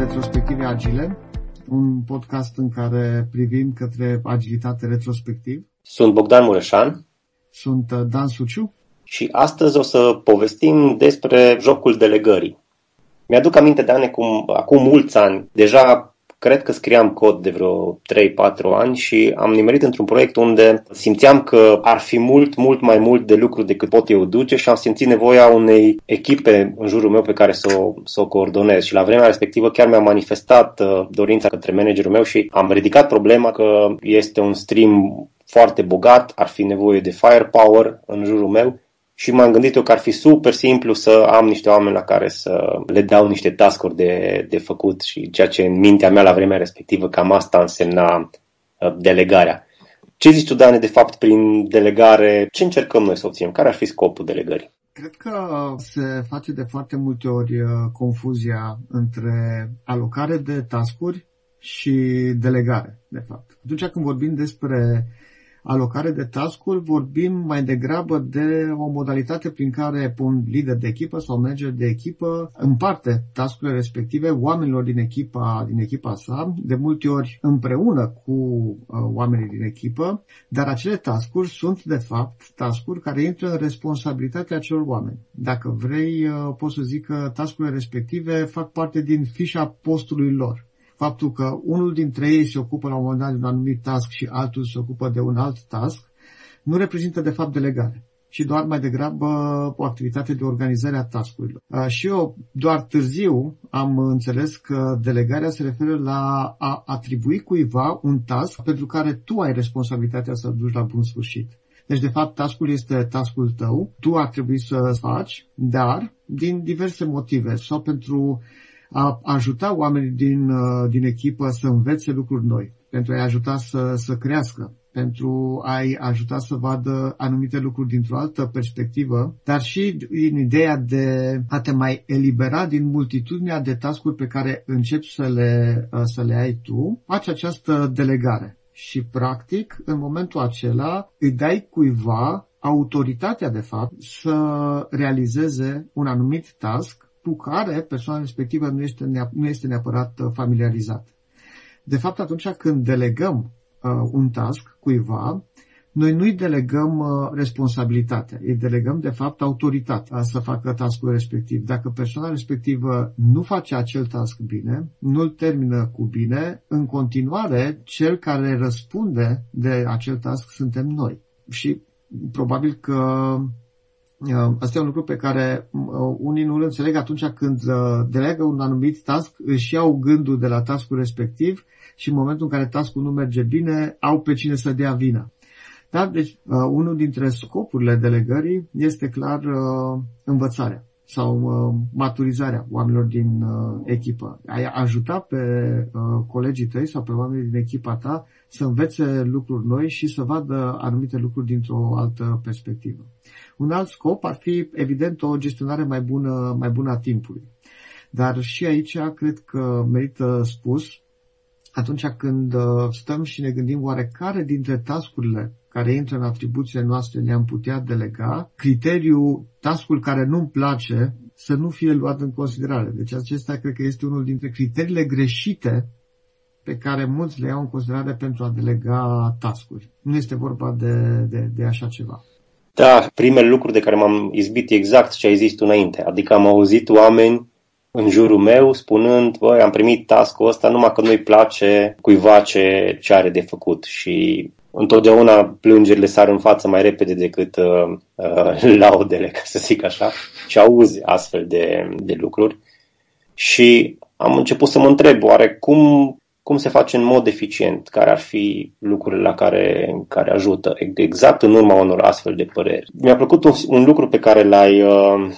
Retrospective Agile, un podcast în care privim către agilitate retrospectiv. Sunt Bogdan Mureșan. Sunt uh, Dan Suciu. Și astăzi o să povestim despre jocul delegării. Mi-aduc aminte de ani cum, acum mulți ani, deja cred că scriam cod de vreo 3-4 ani și am nimerit într-un proiect unde simțeam că ar fi mult, mult mai mult de lucru decât pot eu duce și am simțit nevoia unei echipe în jurul meu pe care să o, să o coordonez. Și la vremea respectivă chiar mi-am manifestat uh, dorința către managerul meu și am ridicat problema că este un stream foarte bogat, ar fi nevoie de firepower în jurul meu și m-am gândit eu că ar fi super simplu să am niște oameni la care să le dau niște task de, de făcut și ceea ce în mintea mea la vremea respectivă cam asta însemna uh, delegarea. Ce zici tu, Dane, de fapt, prin delegare? Ce încercăm noi să obținem? Care ar fi scopul delegării? Cred că se face de foarte multe ori uh, confuzia între alocare de tascuri și delegare, de fapt. Atunci când vorbim despre alocare de task-uri, vorbim mai degrabă de o modalitate prin care un lider de echipă sau manager de echipă împarte tascurile respective oamenilor din echipa, din echipa sa, de multe ori împreună cu uh, oamenii din echipă, dar acele tascuri sunt de fapt tascuri care intră în responsabilitatea acelor oameni. Dacă vrei, uh, pot să zic că tascurile respective fac parte din fișa postului lor faptul că unul dintre ei se ocupă la un moment dat de un anumit task și altul se ocupă de un alt task, nu reprezintă de fapt delegare ci doar mai degrabă o activitate de organizare a tascurilor. Și eu doar târziu am înțeles că delegarea se referă la a atribui cuiva un task pentru care tu ai responsabilitatea să-l duci la bun sfârșit. Deci, de fapt, taskul este taskul tău, tu ar trebui să faci, dar din diverse motive sau pentru a ajuta oamenii din, uh, din echipă să învețe lucruri noi, pentru a-i ajuta să, să crească, pentru a-i ajuta să vadă anumite lucruri dintr-o altă perspectivă, dar și în ideea de a te mai elibera din multitudinea de tascuri pe care începi să le, uh, să le ai tu, faci această delegare. Și, practic, în momentul acela, îi dai cuiva autoritatea, de fapt, să realizeze un anumit task cu care persoana respectivă nu este, neap- nu este neapărat uh, familiarizat. De fapt, atunci când delegăm uh, un task cuiva, noi nu-i delegăm uh, responsabilitatea, îi delegăm, de fapt, autoritatea să facă taskul respectiv. Dacă persoana respectivă nu face acel task bine, nu-l termină cu bine, în continuare, cel care răspunde de acel task suntem noi. Și probabil că Uh, asta e un lucru pe care uh, unii nu îl înțeleg atunci când uh, delegă un anumit task, își iau gândul de la taskul respectiv și în momentul în care taskul nu merge bine, au pe cine să dea vina. Da? Deci, unul dintre scopurile delegării este clar învățarea sau maturizarea oamenilor din echipă. Ai ajuta pe colegii tăi sau pe oamenii din echipa ta să învețe lucruri noi și să vadă anumite lucruri dintr-o altă perspectivă. Un alt scop ar fi, evident, o gestionare mai bună, mai bună a timpului. Dar și aici cred că merită spus, atunci când uh, stăm și ne gândim oare care dintre tascurile care intră în atribuțiile noastre ne-am putea delega, criteriul tascul care nu-mi place să nu fie luat în considerare. Deci acesta cred că este unul dintre criteriile greșite pe care mulți le iau în considerare pentru a delega tascuri. Nu este vorba de, de, de așa ceva. Da, primele lucruri de care m-am izbit exact ce ai zis tu înainte. Adică am auzit oameni în jurul meu spunând, băi, am primit task-ul ăsta numai că nu-i place cuiva ce, ce are de făcut și întotdeauna plângerile sar în față mai repede decât uh, uh, laudele, ca să zic așa, și auzi astfel de, de lucruri. Și am început să mă întreb, oare cum cum se face în mod eficient, care ar fi lucrurile la care, care ajută, exact în urma unor astfel de păreri. Mi-a plăcut un, un lucru pe care l-ai, uh,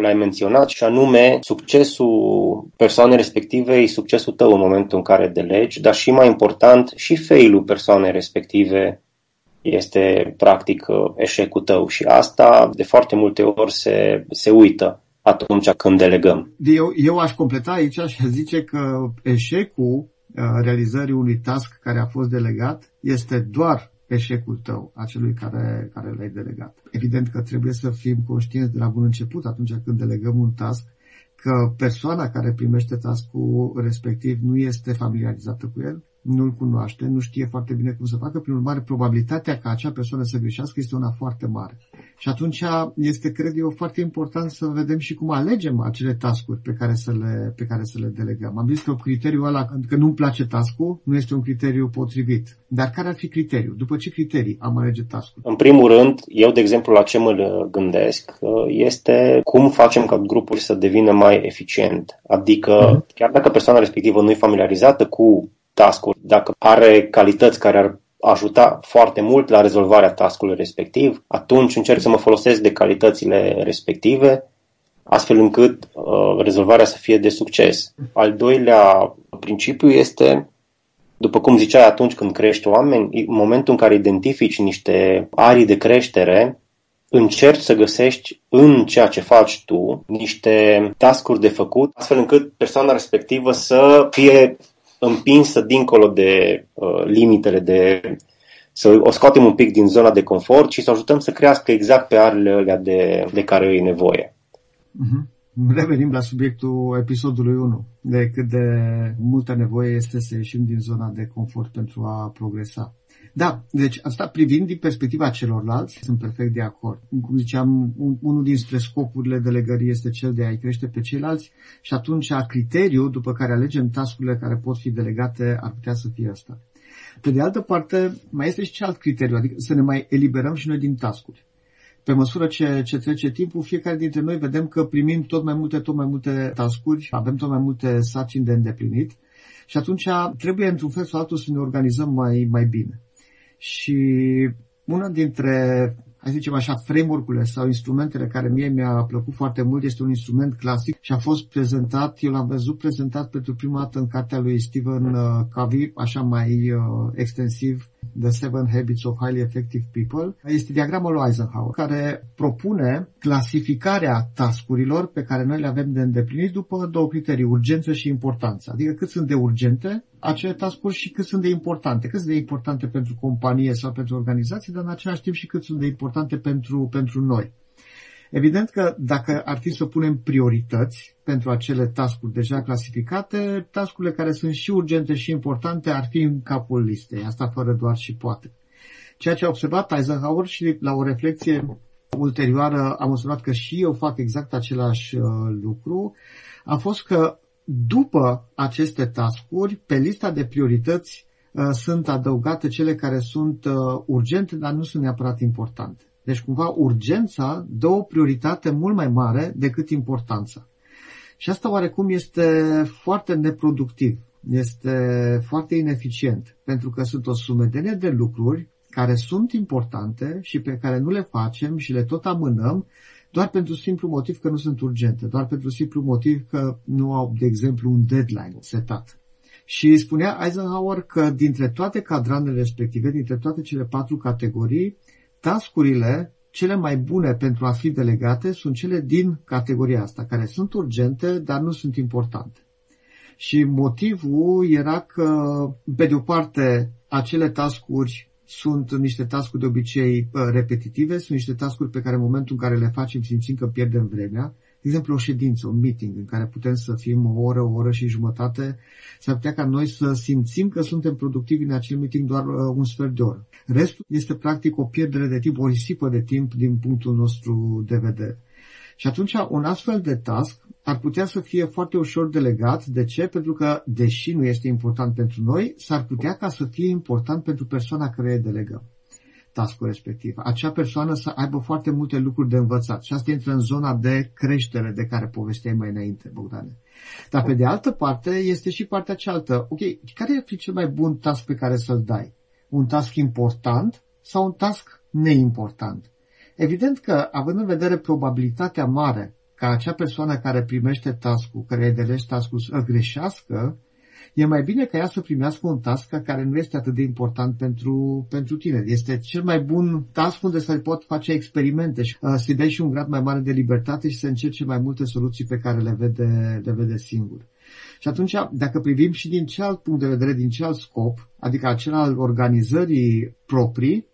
l-ai menționat și anume succesul persoanei respective e succesul tău în momentul în care delegi, dar și mai important, și failul persoanei respective este practic uh, eșecul tău și asta de foarte multe ori se, se uită atunci când delegăm. Eu, eu aș completa aici și zice că eșecul realizării unui task care a fost delegat este doar eșecul tău, acelui care, care l-ai delegat. Evident că trebuie să fim conștienți de la bun început atunci când delegăm un task că persoana care primește task-ul respectiv nu este familiarizată cu el, nu-l cunoaște, nu știe foarte bine cum să facă, prin urmare probabilitatea ca acea persoană să greșească este una foarte mare. Și atunci este, cred eu, foarte important să vedem și cum alegem acele tascuri pe care să le, pe care să le delegăm. Am zis că criteriul ăla, că nu-mi place tascul, nu este un criteriu potrivit. Dar care ar fi criteriul? După ce criterii am alege tascul? În primul rând, eu, de exemplu, la ce mă gândesc este cum facem ca grupul să devină mai eficient. Adică, uh-huh. chiar dacă persoana respectivă nu e familiarizată cu task-uri, dacă are calități care ar ajuta foarte mult la rezolvarea taskului respectiv, atunci încerc să mă folosesc de calitățile respective, astfel încât uh, rezolvarea să fie de succes. Al doilea principiu este, după cum ziceai atunci când crești oameni, în momentul în care identifici niște arii de creștere, încerci să găsești în ceea ce faci tu niște tascuri de făcut, astfel încât persoana respectivă să fie împinsă dincolo de uh, limitele de să o scoatem un pic din zona de confort și să ajutăm să crească exact pe arele alea de, de care e nevoie. Uh-huh. Revenim la subiectul episodului 1, de cât de multă nevoie este să ieșim din zona de confort pentru a progresa. Da, deci asta privind din perspectiva celorlalți, sunt perfect de acord. Cum ziceam, un, unul dinspre scopurile delegării este cel de a-i crește pe ceilalți și atunci criteriul după care alegem tascurile care pot fi delegate ar putea să fie ăsta. Pe de altă parte, mai este și celălalt criteriu, adică să ne mai eliberăm și noi din tascuri. Pe măsură ce, ce trece timpul, fiecare dintre noi vedem că primim tot mai multe, tot mai multe tascuri, avem tot mai multe sarcini de îndeplinit și atunci trebuie într-un fel sau altul să ne organizăm mai, mai bine. Și una dintre, hai să zicem așa, framework-urile sau instrumentele care mie mi-a plăcut foarte mult este un instrument clasic și a fost prezentat, eu l-am văzut prezentat pentru prima dată în cartea lui Stephen uh, Covey, așa mai uh, extensiv The Seven Habits of Highly Effective People, este diagramul lui Eisenhower, care propune clasificarea tascurilor pe care noi le avem de îndeplinit după două criterii, urgență și importanță. Adică cât sunt de urgente acele tascuri și cât sunt de importante. Cât sunt de importante pentru companie sau pentru organizație, dar în același timp și cât sunt de importante pentru, pentru noi. Evident că dacă ar fi să punem priorități pentru acele tascuri deja clasificate, tascurile care sunt și urgente și importante ar fi în capul listei, asta fără doar și poate. Ceea ce a observat Eisenhower și la o reflexie ulterioară am observat că și eu fac exact același uh, lucru, a fost că după aceste tascuri, pe lista de priorități uh, sunt adăugate cele care sunt uh, urgente, dar nu sunt neapărat importante. Deci cumva urgența dă o prioritate mult mai mare decât importanța. Și asta oarecum este foarte neproductiv, este foarte ineficient, pentru că sunt o sumedenie de lucruri care sunt importante și pe care nu le facem și le tot amânăm doar pentru simplu motiv că nu sunt urgente, doar pentru simplu motiv că nu au, de exemplu, un deadline setat. Și spunea Eisenhower că dintre toate cadranele respective, dintre toate cele patru categorii, tascurile cele mai bune pentru a fi delegate sunt cele din categoria asta, care sunt urgente, dar nu sunt importante. Și motivul era că, pe de o parte, acele tascuri sunt niște tascuri de obicei repetitive, sunt niște tascuri pe care în momentul în care le facem simțim că pierdem vremea de exemplu, o ședință, un meeting în care putem să fim o oră, o oră și jumătate, s-ar putea ca noi să simțim că suntem productivi în acel meeting doar uh, un sfert de oră. Restul este practic o pierdere de timp, o risipă de timp din punctul nostru de vedere. Și atunci un astfel de task ar putea să fie foarte ușor delegat. De ce? Pentru că, deși nu este important pentru noi, s-ar putea ca să fie important pentru persoana care e delegăm task respectiv. Acea persoană să aibă foarte multe lucruri de învățat. Și asta intră în zona de creștere de care povesteai mai înainte, Bogdane. Dar pe de altă parte este și partea cealaltă. Ok, care ar fi cel mai bun task pe care să-l dai? Un task important sau un task neimportant? Evident că, având în vedere probabilitatea mare ca acea persoană care primește task-ul, care delește task-ul să greșească, e mai bine ca ea să primească un task care nu este atât de important pentru, pentru tine. Este cel mai bun task unde să pot face experimente și uh, să-i dai și un grad mai mare de libertate și să încerce mai multe soluții pe care le vede, le vede singur. Și atunci, dacă privim și din celălalt punct de vedere, din celălalt scop, adică acela al organizării proprii,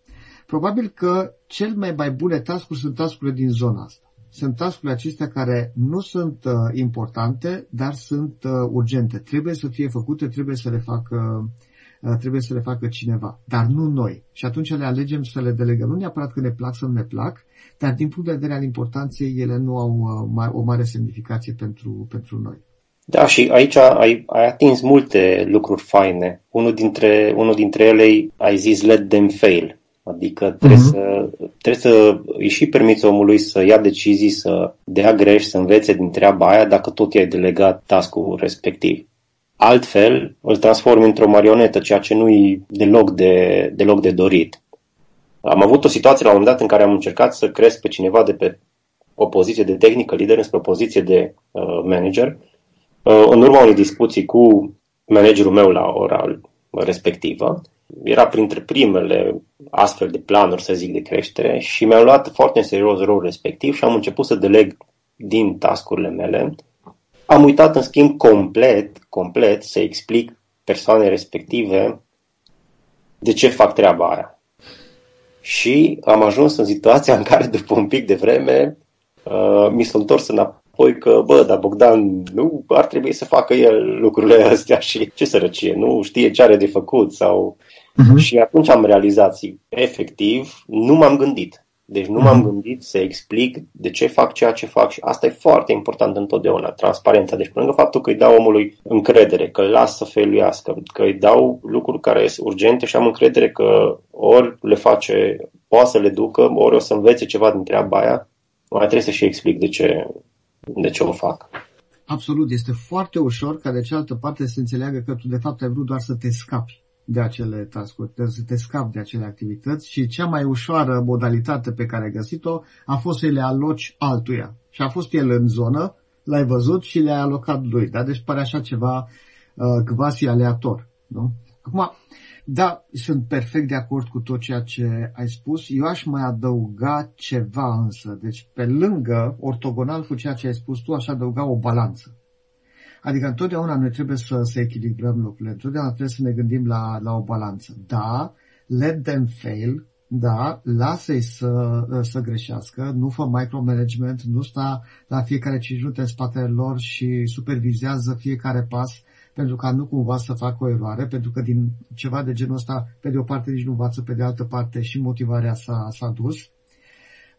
probabil că cel mai mai bune tascuri sunt tascurile din zona asta. Sunt tascurile acestea care nu sunt uh, importante, dar sunt uh, urgente. Trebuie să fie făcute, trebuie să le facă uh, trebuie să le facă cineva, dar nu noi. Și atunci le alegem să le delegăm. Nu neapărat că ne plac sau nu ne plac, dar din punct de vedere al importanței, ele nu au uh, o mare semnificație pentru, pentru noi. Da, și aici ai, ai atins multe lucruri faine. Unul dintre, unul dintre ele ai zis let them fail. Adică trebuie, uh-huh. să, trebuie să îi și permiți omului să ia decizii, să dea greș, să învețe din treaba aia dacă tot i-ai delegat task-ul respectiv. Altfel, îl transformi într-o marionetă, ceea ce nu e deloc de, deloc de dorit. Am avut o situație la un moment dat în care am încercat să cresc pe cineva de pe o poziție de tehnică lider înspre o poziție de uh, manager. Uh, în urma unei discuții cu managerul meu la ora respectivă, era printre primele astfel de planuri, să zic, de creștere și mi-am luat foarte în serios rolul respectiv și am început să deleg din tascurile mele. Am uitat, în schimb, complet, complet să explic persoanei respective de ce fac treaba aia. Și am ajuns în situația în care, după un pic de vreme, uh, mi s-a întors înapoi că, bă, dar Bogdan nu ar trebui să facă el lucrurile astea și ce sărăcie, nu știe ce are de făcut sau Uh-huh. Și atunci am realizat, efectiv, nu m-am gândit. Deci nu uh-huh. m-am gândit să explic de ce fac ceea ce fac și asta e foarte important întotdeauna, transparența. Deci pe lângă faptul că îi dau omului încredere, că îl las să feluiască, că îi dau lucruri care sunt urgente și am încredere că ori le face, poate să le ducă, ori o să învețe ceva din treaba aia, mai trebuie să și explic de ce, de ce o fac. Absolut, este foarte ușor ca de cealaltă parte să înțeleagă că tu de fapt ai vrut doar să te scapi de acele task-uri, să te scapi de acele activități și cea mai ușoară modalitate pe care ai găsit-o a fost să le aloci altuia. Și a fost el în zonă, l-ai văzut și le-ai alocat lui. Da? Deci pare așa ceva uh, quasi aleator. Nu? Acum, da, sunt perfect de acord cu tot ceea ce ai spus. Eu aș mai adăuga ceva însă. Deci, pe lângă, ortogonal cu ceea ce ai spus tu, aș adăuga o balanță. Adică întotdeauna noi trebuie să, să echilibrăm lucrurile, întotdeauna trebuie să ne gândim la, la o balanță. Da, let them fail, da, lasă-i să, să greșească, nu fă micromanagement, nu sta la fiecare 5 minute în spatele lor și supervizează fiecare pas pentru ca nu cumva să facă o eroare, pentru că din ceva de genul ăsta, pe de o parte nici nu învață, pe de altă parte și motivarea s-a, s-a dus.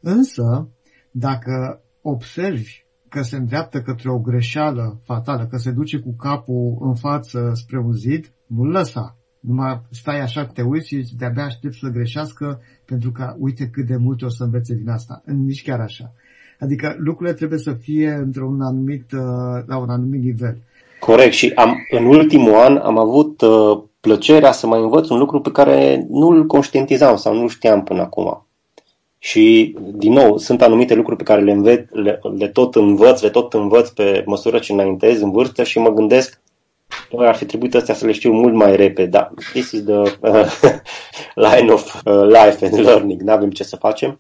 Însă, dacă observi că se îndreaptă către o greșeală fatală, că se duce cu capul în față spre un zid, nu lăsa. Numai stai așa, te uiți și de-abia aștept să greșească pentru că uite cât de multe o să învețe din asta. Nici chiar așa. Adică lucrurile trebuie să fie într-un anumit, uh, la un anumit nivel. Corect și am, în ultimul an am avut uh, plăcerea să mai învăț un lucru pe care nu-l conștientizam sau nu știam până acum. Și, din nou, sunt anumite lucruri pe care le, înveț, le, le tot învăț, le tot învăț pe măsură ce înaintez în vârstă și mă gândesc Bă, ar fi trebuit astea să le știu mult mai repede, da, this is the uh, line of uh, life and learning, nu avem ce să facem,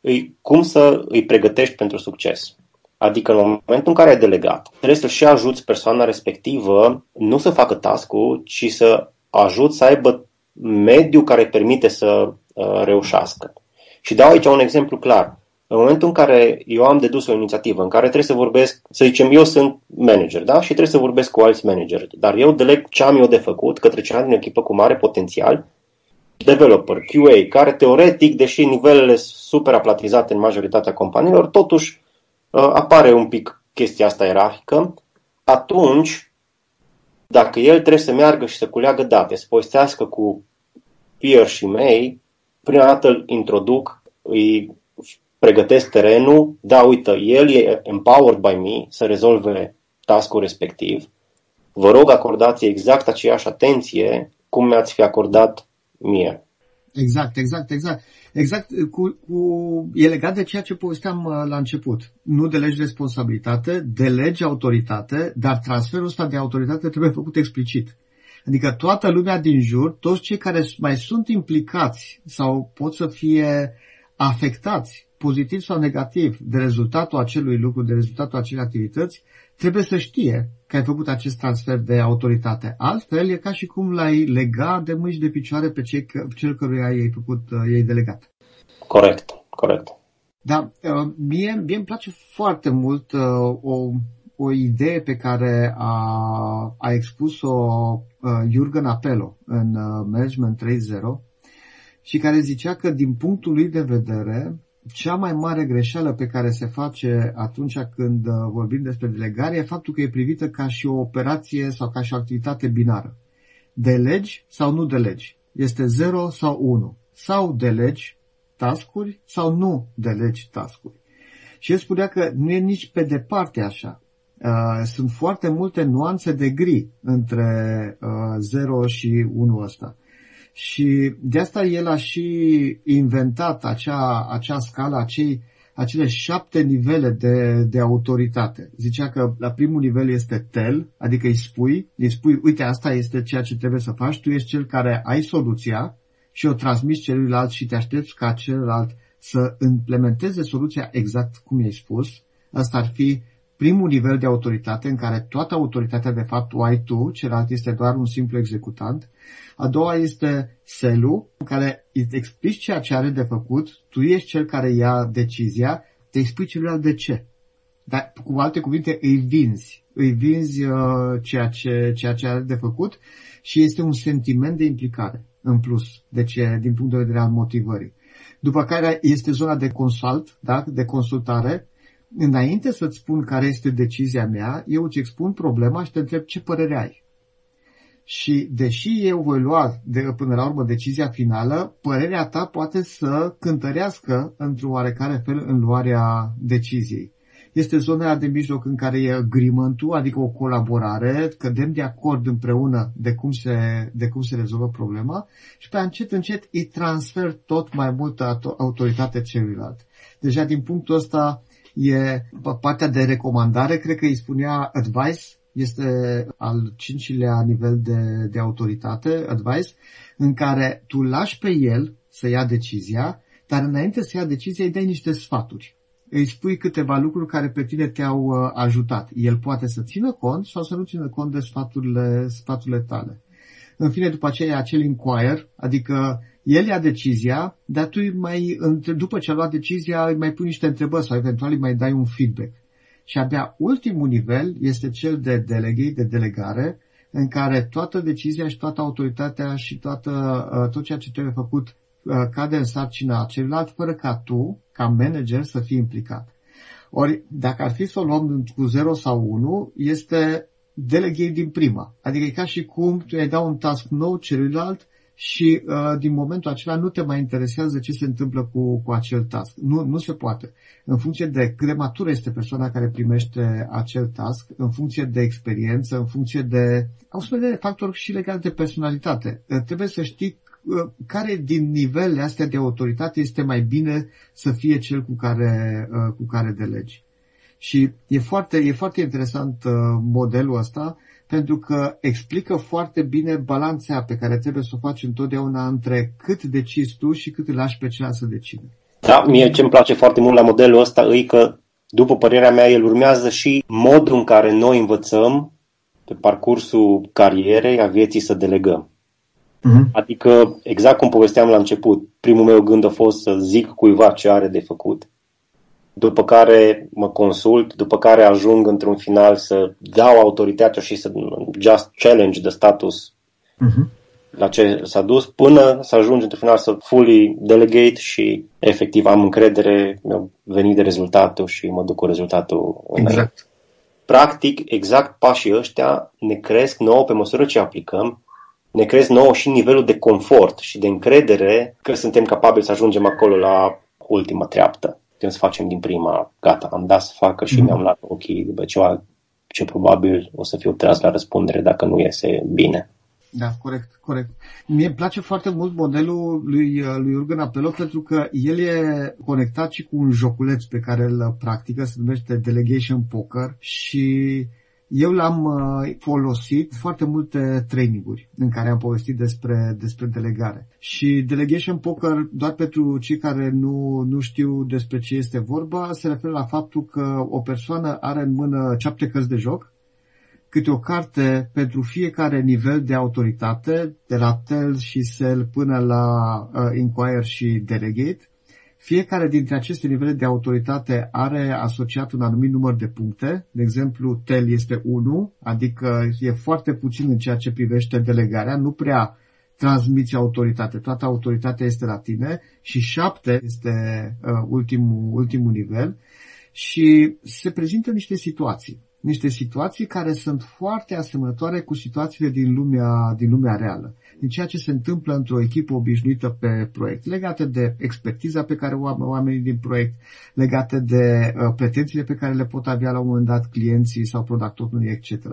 îi, cum să îi pregătești pentru succes. Adică în momentul în care ai delegat, trebuie să și ajuți persoana respectivă nu să facă task-ul, ci să ajut să aibă mediul care permite să uh, reușească. Și dau aici un exemplu clar. În momentul în care eu am dedus o inițiativă în care trebuie să vorbesc, să zicem, eu sunt manager, da? Și trebuie să vorbesc cu alți manageri, dar eu deleg ce am eu de făcut către cineva din echipă cu mare potențial, developer, QA, care teoretic, deși nivelele super aplatizate în majoritatea companiilor, totuși uh, apare un pic chestia asta ierarhică, atunci, dacă el trebuie să meargă și să culeagă date, să povestească cu peer și mei, prima dată îl introduc, îi pregătesc terenul, da, uite, el e empowered by me să rezolve task-ul respectiv. Vă rog, acordați exact aceeași atenție cum mi-ați fi acordat mie. Exact, exact, exact. Exact, cu, cu, e legat de ceea ce povesteam uh, la început. Nu delegi responsabilitate, delegi autoritate, dar transferul ăsta de autoritate trebuie făcut explicit. Adică toată lumea din jur, toți cei care mai sunt implicați sau pot să fie afectați, pozitiv sau negativ, de rezultatul acelui lucru, de rezultatul acelei activități, trebuie să știe că ai făcut acest transfer de autoritate. Altfel, e ca și cum l-ai lega de mâini de picioare pe cei, cel căruia i-ai făcut, i-ai delegat. Corect, corect. Da, uh, mie, mie îmi place foarte mult uh, o, o idee pe care a, a expus-o uh, Jurgen Apello în Management 3.0 și care zicea că din punctul lui de vedere cea mai mare greșeală pe care se face atunci când vorbim despre delegare e faptul că e privită ca și o operație sau ca și o activitate binară. Delegi sau nu delegi. Este 0 sau 1. Sau delegi tascuri sau nu delegi tascuri. Și el spunea că nu e nici pe departe așa. Uh, sunt foarte multe nuanțe de gri între uh, 0 și 1 ăsta. Și de asta el a și inventat acea, acea scală, acei, acele șapte nivele de, de autoritate. Zicea că la primul nivel este tel, adică îi spui, îi spui, uite, asta este ceea ce trebuie să faci, tu ești cel care ai soluția, și o transmiți celuilalt și te aștepți ca celălalt să implementeze soluția exact cum i-ai spus, asta ar fi primul nivel de autoritate în care toată autoritatea de fapt o ai tu, celălalt este doar un simplu executant. A doua este selul, în care îți explici ceea ce are de făcut, tu ești cel care ia decizia, te explici celuilalt de ce. Dar, cu alte cuvinte, îi vinzi. Îi vinzi uh, ceea, ce, ceea ce are de făcut și este un sentiment de implicare în plus, deci din punct de vedere al motivării. După care este zona de consult, da? de consultare. Înainte să-ți spun care este decizia mea, eu îți expun problema și te întreb ce părere ai. Și deși eu voi lua de, până la urmă decizia finală, părerea ta poate să cântărească într-un oarecare fel în luarea deciziei este zona de mijloc în care e agreement adică o colaborare, cădem de acord împreună de cum se, de cum se rezolvă problema și pe încet, încet îi transfer tot mai multă autoritate celuilalt. Deja din punctul ăsta e partea de recomandare, cred că îi spunea advice, este al cincilea nivel de, de autoritate, advice, în care tu lași pe el să ia decizia, dar înainte să ia decizia îi dai niște sfaturi îi spui câteva lucruri care pe tine te-au uh, ajutat. El poate să țină cont sau să nu țină cont de sfaturile, sfaturile tale. În fine, după aceea, acel inquire, adică el ia decizia, dar tu mai, după ce a luat decizia, îi mai pui niște întrebări sau eventual îi mai dai un feedback. Și abia ultimul nivel este cel de delegate, de delegare, în care toată decizia și toată autoritatea și toată, uh, tot ceea ce trebuie făcut Uh, cade în sarcina celuilalt fără ca tu, ca manager, să fii implicat. Ori, dacă ar fi să o luăm cu 0 sau 1, este delegate din prima. Adică e ca și cum tu ai da un task nou celuilalt și uh, din momentul acela nu te mai interesează ce se întâmplă cu, cu acel task. Nu, nu se poate. În funcție de cât de matură este persoana care primește acel task, în funcție de experiență, în funcție de, au de factori și legate de personalitate. Uh, trebuie să știi Uh, care din nivelele astea de autoritate este mai bine să fie cel cu care, uh, cu care delegi. Și e foarte, e foarte interesant uh, modelul ăsta pentru că explică foarte bine balanța pe care trebuie să o faci întotdeauna între cât decizi tu și cât îl lași pe celălalt să decide. Da, mie ce îmi place foarte mult la modelul ăsta e că, după părerea mea, el urmează și modul în care noi învățăm pe parcursul carierei, a vieții să delegăm. Uh-huh. Adică, exact cum povesteam la început, primul meu gând a fost să zic cuiva ce are de făcut. După care mă consult, după care ajung într-un final să dau autoritatea și să just challenge the status uh-huh. la ce s-a dus, până să ajung într-un final să fully delegate și efectiv am încredere, mi-a venit de rezultatul și mă duc cu rezultatul Exact. Practic, exact pașii ăștia ne cresc nouă pe măsură ce aplicăm ne crezi nouă și nivelul de confort și de încredere că suntem capabili să ajungem acolo la ultima treaptă. Putem să facem din prima, gata, am dat să facă și mm-hmm. mi-am luat ochii după ceva ce probabil o să fiu tras la răspundere dacă nu iese bine. Da, corect, corect. Mie îmi place foarte mult modelul lui, lui Jurgen Apelo pentru că el e conectat și cu un joculeț pe care îl practică, se numește Delegation Poker și eu l-am uh, folosit foarte multe traininguri în care am povestit despre, despre delegare. Și Delegation Poker, doar pentru cei care nu, nu știu despre ce este vorba, se referă la faptul că o persoană are în mână șapte cărți de joc, câte o carte pentru fiecare nivel de autoritate, de la tel și sel până la uh, inquire și delegate. Fiecare dintre aceste nivele de autoritate are asociat un anumit număr de puncte. De exemplu, TEL este 1, adică e foarte puțin în ceea ce privește delegarea, nu prea transmiți autoritate, toată autoritatea este la tine și 7 este uh, ultimul, ultimul nivel. Și se prezintă niște situații niște situații care sunt foarte asemănătoare cu situațiile din lumea, din lumea reală, din ceea ce se întâmplă într-o echipă obișnuită pe proiect, legate de expertiza pe care o au oamenii din proiect, legate de uh, pretențiile pe care le pot avea la un moment dat clienții sau producătorii, etc.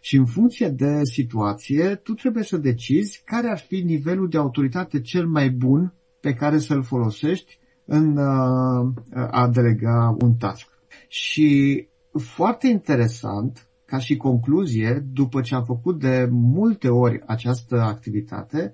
Și în funcție de situație, tu trebuie să decizi care ar fi nivelul de autoritate cel mai bun pe care să-l folosești în uh, a delega un task. Și foarte interesant, ca și concluzie, după ce am făcut de multe ori această activitate,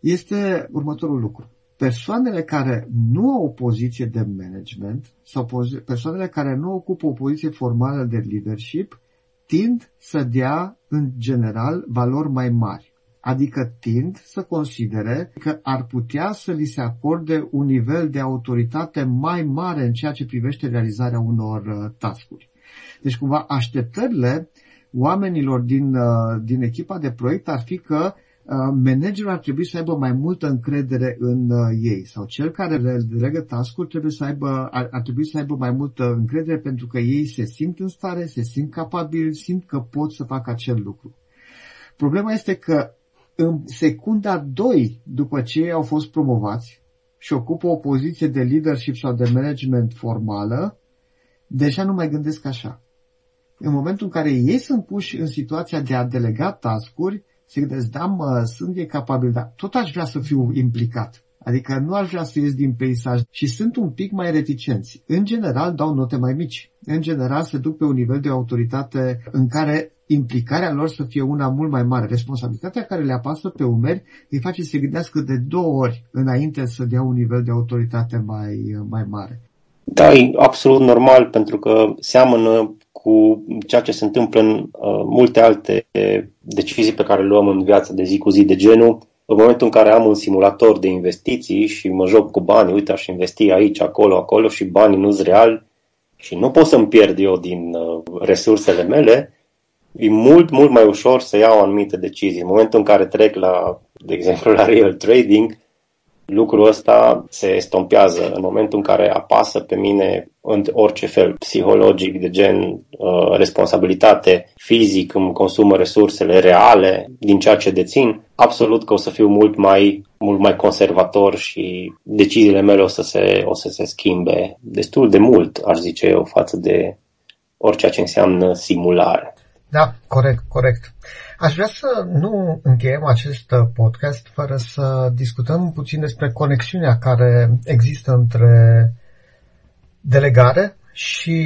este următorul lucru. Persoanele care nu au o poziție de management sau persoanele care nu ocupă o poziție formală de leadership tind să dea, în general, valori mai mari. Adică tind să considere că ar putea să li se acorde un nivel de autoritate mai mare în ceea ce privește realizarea unor uh, taskuri. Deci cumva așteptările oamenilor din, uh, din echipa de proiect ar fi că uh, managerul ar trebui să aibă mai multă încredere în uh, ei sau cel care le delegă task trebuie să aibă, ar, ar trebui să aibă mai multă încredere pentru că ei se simt în stare, se simt capabili, simt că pot să facă acel lucru. Problema este că în secunda 2 după ce ei au fost promovați și ocupă o poziție de leadership sau de management formală, deja nu mai gândesc așa în momentul în care ei sunt puși în situația de a delega tascuri, se gândesc, da, mă, sunt e capabil, dar tot aș vrea să fiu implicat. Adică nu aș vrea să ies din peisaj și sunt un pic mai reticenți. În general dau note mai mici. În general se duc pe un nivel de autoritate în care implicarea lor să fie una mult mai mare. Responsabilitatea care le apasă pe umeri îi face să se gândească de două ori înainte să dea un nivel de autoritate mai, mai mare. Da, e absolut normal pentru că seamănă cu ceea ce se întâmplă în uh, multe alte decizii pe care le luăm în viața de zi cu zi de genul. În momentul în care am un simulator de investiții și mă joc cu bani, uite, aș investi aici, acolo, acolo și banii nu-s real și nu pot să-mi pierd eu din uh, resursele mele, e mult, mult mai ușor să iau anumite decizii. În momentul în care trec la, de exemplu, la real trading, lucrul ăsta se estompează în momentul în care apasă pe mine în orice fel psihologic, de gen uh, responsabilitate fizic, îmi consumă resursele reale din ceea ce dețin, absolut că o să fiu mult mai, mult mai conservator și deciziile mele o să, se, o să se schimbe destul de mult, aș zice eu, față de orice ce înseamnă simulare. Da, corect, corect. Aș vrea să nu încheiem acest uh, podcast fără să discutăm puțin despre conexiunea care există între delegare și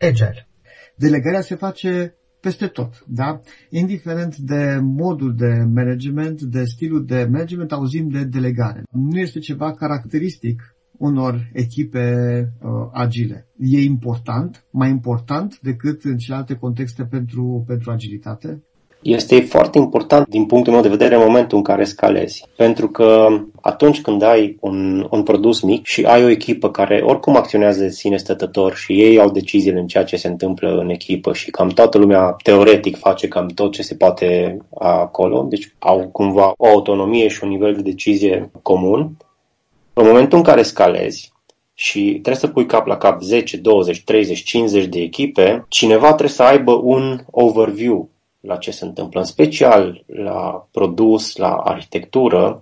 agile. Delegarea se face peste tot, da? Indiferent de modul de management, de stilul de management, auzim de delegare. Nu este ceva caracteristic unor echipe uh, agile. E important, mai important decât în celelalte contexte pentru, pentru agilitate? Este foarte important din punctul meu de vedere în momentul în care scalezi. Pentru că atunci când ai un, un produs mic și ai o echipă care oricum acționează de sine stătător și ei au deciziile în ceea ce se întâmplă în echipă și cam toată lumea teoretic face cam tot ce se poate acolo, deci au cumva o autonomie și un nivel de decizie comun, în momentul în care scalezi, și trebuie să pui cap la cap 10, 20, 30, 50 de echipe, cineva trebuie să aibă un overview la ce se întâmplă, în special la produs, la arhitectură,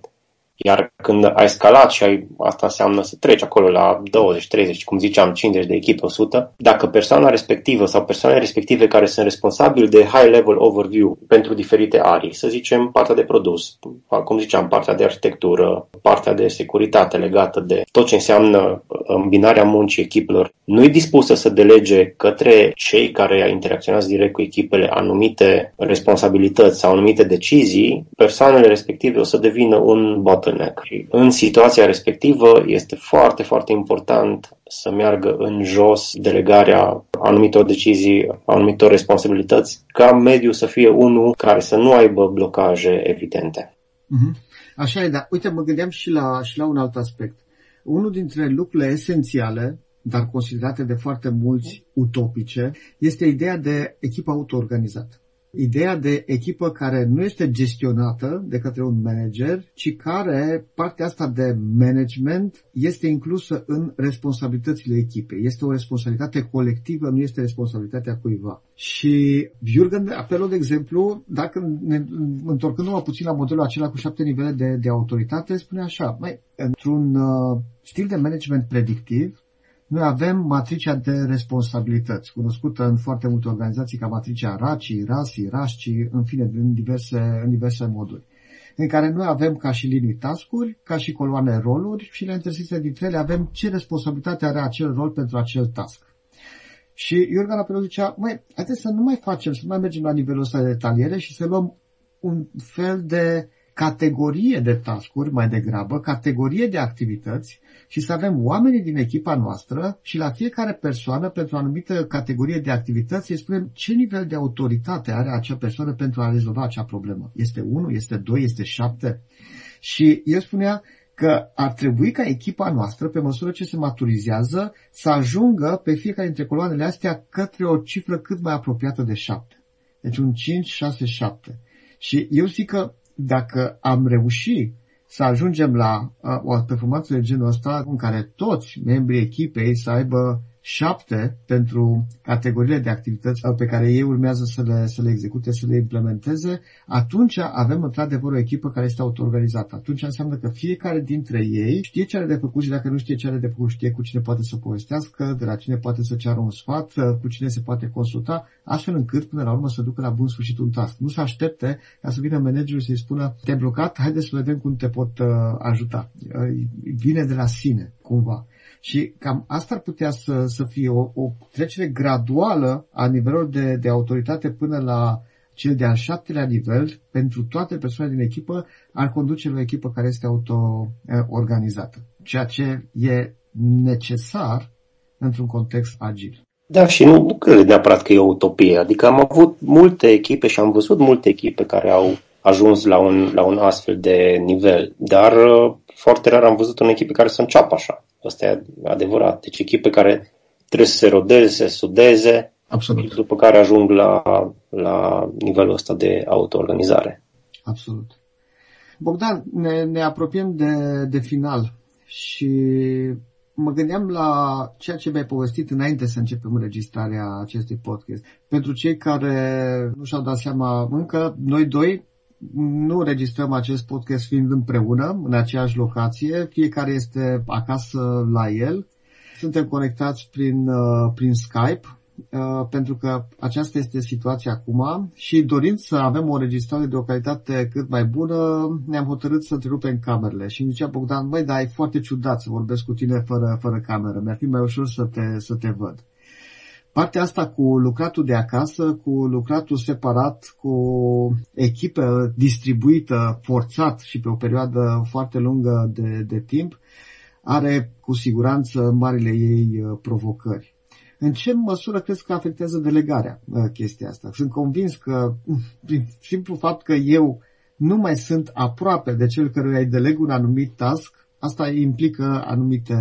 iar când ai scalat și ai, asta înseamnă să treci acolo la 20, 30, cum ziceam, 50 de echipe, 100, dacă persoana respectivă sau persoanele respective care sunt responsabili de high level overview pentru diferite arii, să zicem partea de produs, cum ziceam, partea de arhitectură, partea de securitate legată de tot ce înseamnă îmbinarea muncii echipelor, nu e dispusă să delege către cei care interacționează direct cu echipele anumite responsabilități sau anumite decizii, persoanele respective o să devină un bottleneck. Și în situația respectivă este foarte, foarte important să meargă în jos delegarea anumitor decizii, anumitor responsabilități, ca mediul să fie unul care să nu aibă blocaje evidente. Mm-hmm. Așa e, dar uite, mă gândeam și la, și la un alt aspect unul dintre lucrurile esențiale, dar considerate de foarte mulți utopice, este ideea de echipă autoorganizată ideea de echipă care nu este gestionată de către un manager, ci care partea asta de management este inclusă în responsabilitățile echipei. Este o responsabilitate colectivă, nu este responsabilitatea cuiva. Și Jürgen apelul de exemplu, dacă ne întorcându-mă puțin la modelul acela cu șapte nivele de, de autoritate, spune așa, mai, într-un uh, stil de management predictiv, noi avem matricea de responsabilități, cunoscută în foarte multe organizații ca matricea RACI, RASI, RASCI, în fine, în diverse, în diverse moduri în care noi avem ca și linii tascuri, ca și coloane roluri și la intersecția dintre ele avem ce responsabilitate are acel rol pentru acel task. Și Iorga Rapelu zicea, măi, haideți să nu mai facem, să nu mai mergem la nivelul ăsta de detaliere și să luăm un fel de categorie de tascuri mai degrabă, categorie de activități și să avem oamenii din echipa noastră și la fiecare persoană pentru o anumită categorie de activități să spunem ce nivel de autoritate are acea persoană pentru a rezolva acea problemă. Este 1, este 2, este 7? Și el spunea că ar trebui ca echipa noastră, pe măsură ce se maturizează, să ajungă pe fiecare dintre coloanele astea către o cifră cât mai apropiată de 7. Deci un 5, 6, 7. Și eu zic că dacă am reușit să ajungem la uh, o performanță de genul ăsta în care toți membrii echipei să aibă șapte pentru categoriile de activități pe care ei urmează să le, să le execute, să le implementeze, atunci avem într-adevăr o echipă care este auto-organizată. Atunci înseamnă că fiecare dintre ei știe ce are de făcut și dacă nu știe ce are de făcut, știe cu cine poate să povestească, de la cine poate să ceară un sfat, cu cine se poate consulta, astfel încât până la urmă să ducă la bun sfârșit un task. Nu să aștepte ca să vină managerul să-i spună te-ai blocat, haideți să vedem cum te pot uh, ajuta. Uh, vine de la sine, cumva. Și cam asta ar putea să, să fie o, o trecere graduală a nivelului de, de autoritate până la cel de-al șaptelea nivel pentru toate persoanele din echipă ar conduce la o echipă care este auto-organizată. Ceea ce e necesar într-un context agil. Da, și nu, nu cred neapărat că e o utopie. Adică am avut multe echipe și am văzut multe echipe care au ajuns la un, la un astfel de nivel, dar uh, foarte rar am văzut un echipă care să înceapă așa. Asta e adevărat. Deci echipe care trebuie să se rodeze, să se sudeze, Absolut. după care ajung la, la nivelul ăsta de autoorganizare. Absolut. Bogdan, ne, ne apropiem de, de final și mă gândeam la ceea ce mi-ai povestit înainte să începem înregistrarea acestui podcast. Pentru cei care nu și-au dat seama încă, noi doi nu registrăm acest podcast fiind împreună, în aceeași locație, fiecare este acasă la el. Suntem conectați prin, uh, prin Skype, uh, pentru că aceasta este situația acum și dorind să avem o registrare de o calitate cât mai bună, ne-am hotărât să întrerupem camerele. Și îmi zicea Bogdan, băi, dar e foarte ciudat să vorbesc cu tine fără, fără cameră, mi-ar fi mai ușor să te, să te văd. Partea asta cu lucratul de acasă, cu lucratul separat, cu echipă distribuită, forțat și pe o perioadă foarte lungă de, de timp, are cu siguranță marile ei uh, provocări. În ce măsură crezi că afectează delegarea uh, chestia asta? Sunt convins că, uh, prin simplu fapt că eu nu mai sunt aproape de cel căruia îi deleg un anumit task, asta implică anumite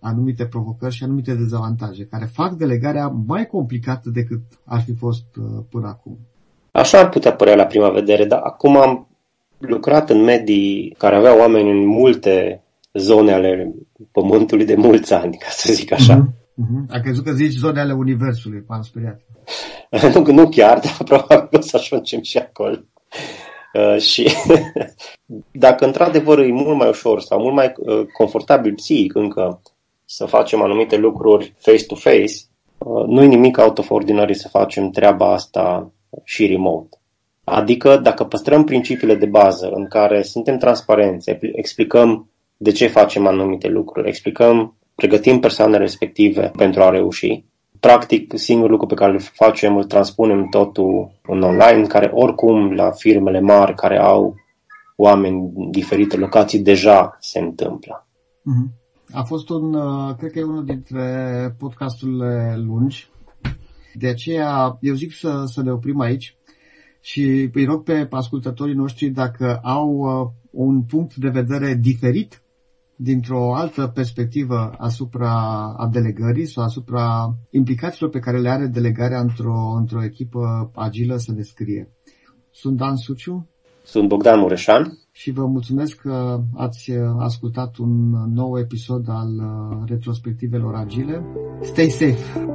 anumite provocări și anumite dezavantaje, care fac delegarea mai complicată decât ar fi fost uh, până acum. Așa ar putea părea la prima vedere, dar acum am lucrat în medii care aveau oameni în multe zone ale Pământului de mulți ani, ca să zic așa. Uh-huh. Uh-huh. A crezut că zici zone ale Universului, m-am speriat. nu, nu chiar, dar probabil o să ajungem și acolo. Uh, și dacă într-adevăr e mult mai ușor sau mult mai uh, confortabil psihic încă să facem anumite lucruri face-to-face, uh, nu e nimic out of ordinary să facem treaba asta și remote. Adică dacă păstrăm principiile de bază în care suntem transparenți, explicăm de ce facem anumite lucruri, explicăm, pregătim persoanele respective pentru a reuși, practic singurul lucru pe care îl facem, îl transpunem totul în online, care oricum la firmele mari care au oameni diferite locații deja se întâmplă. Mm-hmm. A fost un, uh, cred că e unul dintre podcasturile lungi. De aceea eu zic să, să ne oprim aici și îi rog pe ascultătorii noștri dacă au uh, un punct de vedere diferit dintr-o altă perspectivă asupra a delegării sau asupra implicațiilor pe care le are delegarea într-o, într-o echipă agilă să descrie. Sunt Dan Suciu. Sunt Bogdan Mureșan. Și vă mulțumesc că ați ascultat un nou episod al retrospectivelor agile. Stay safe!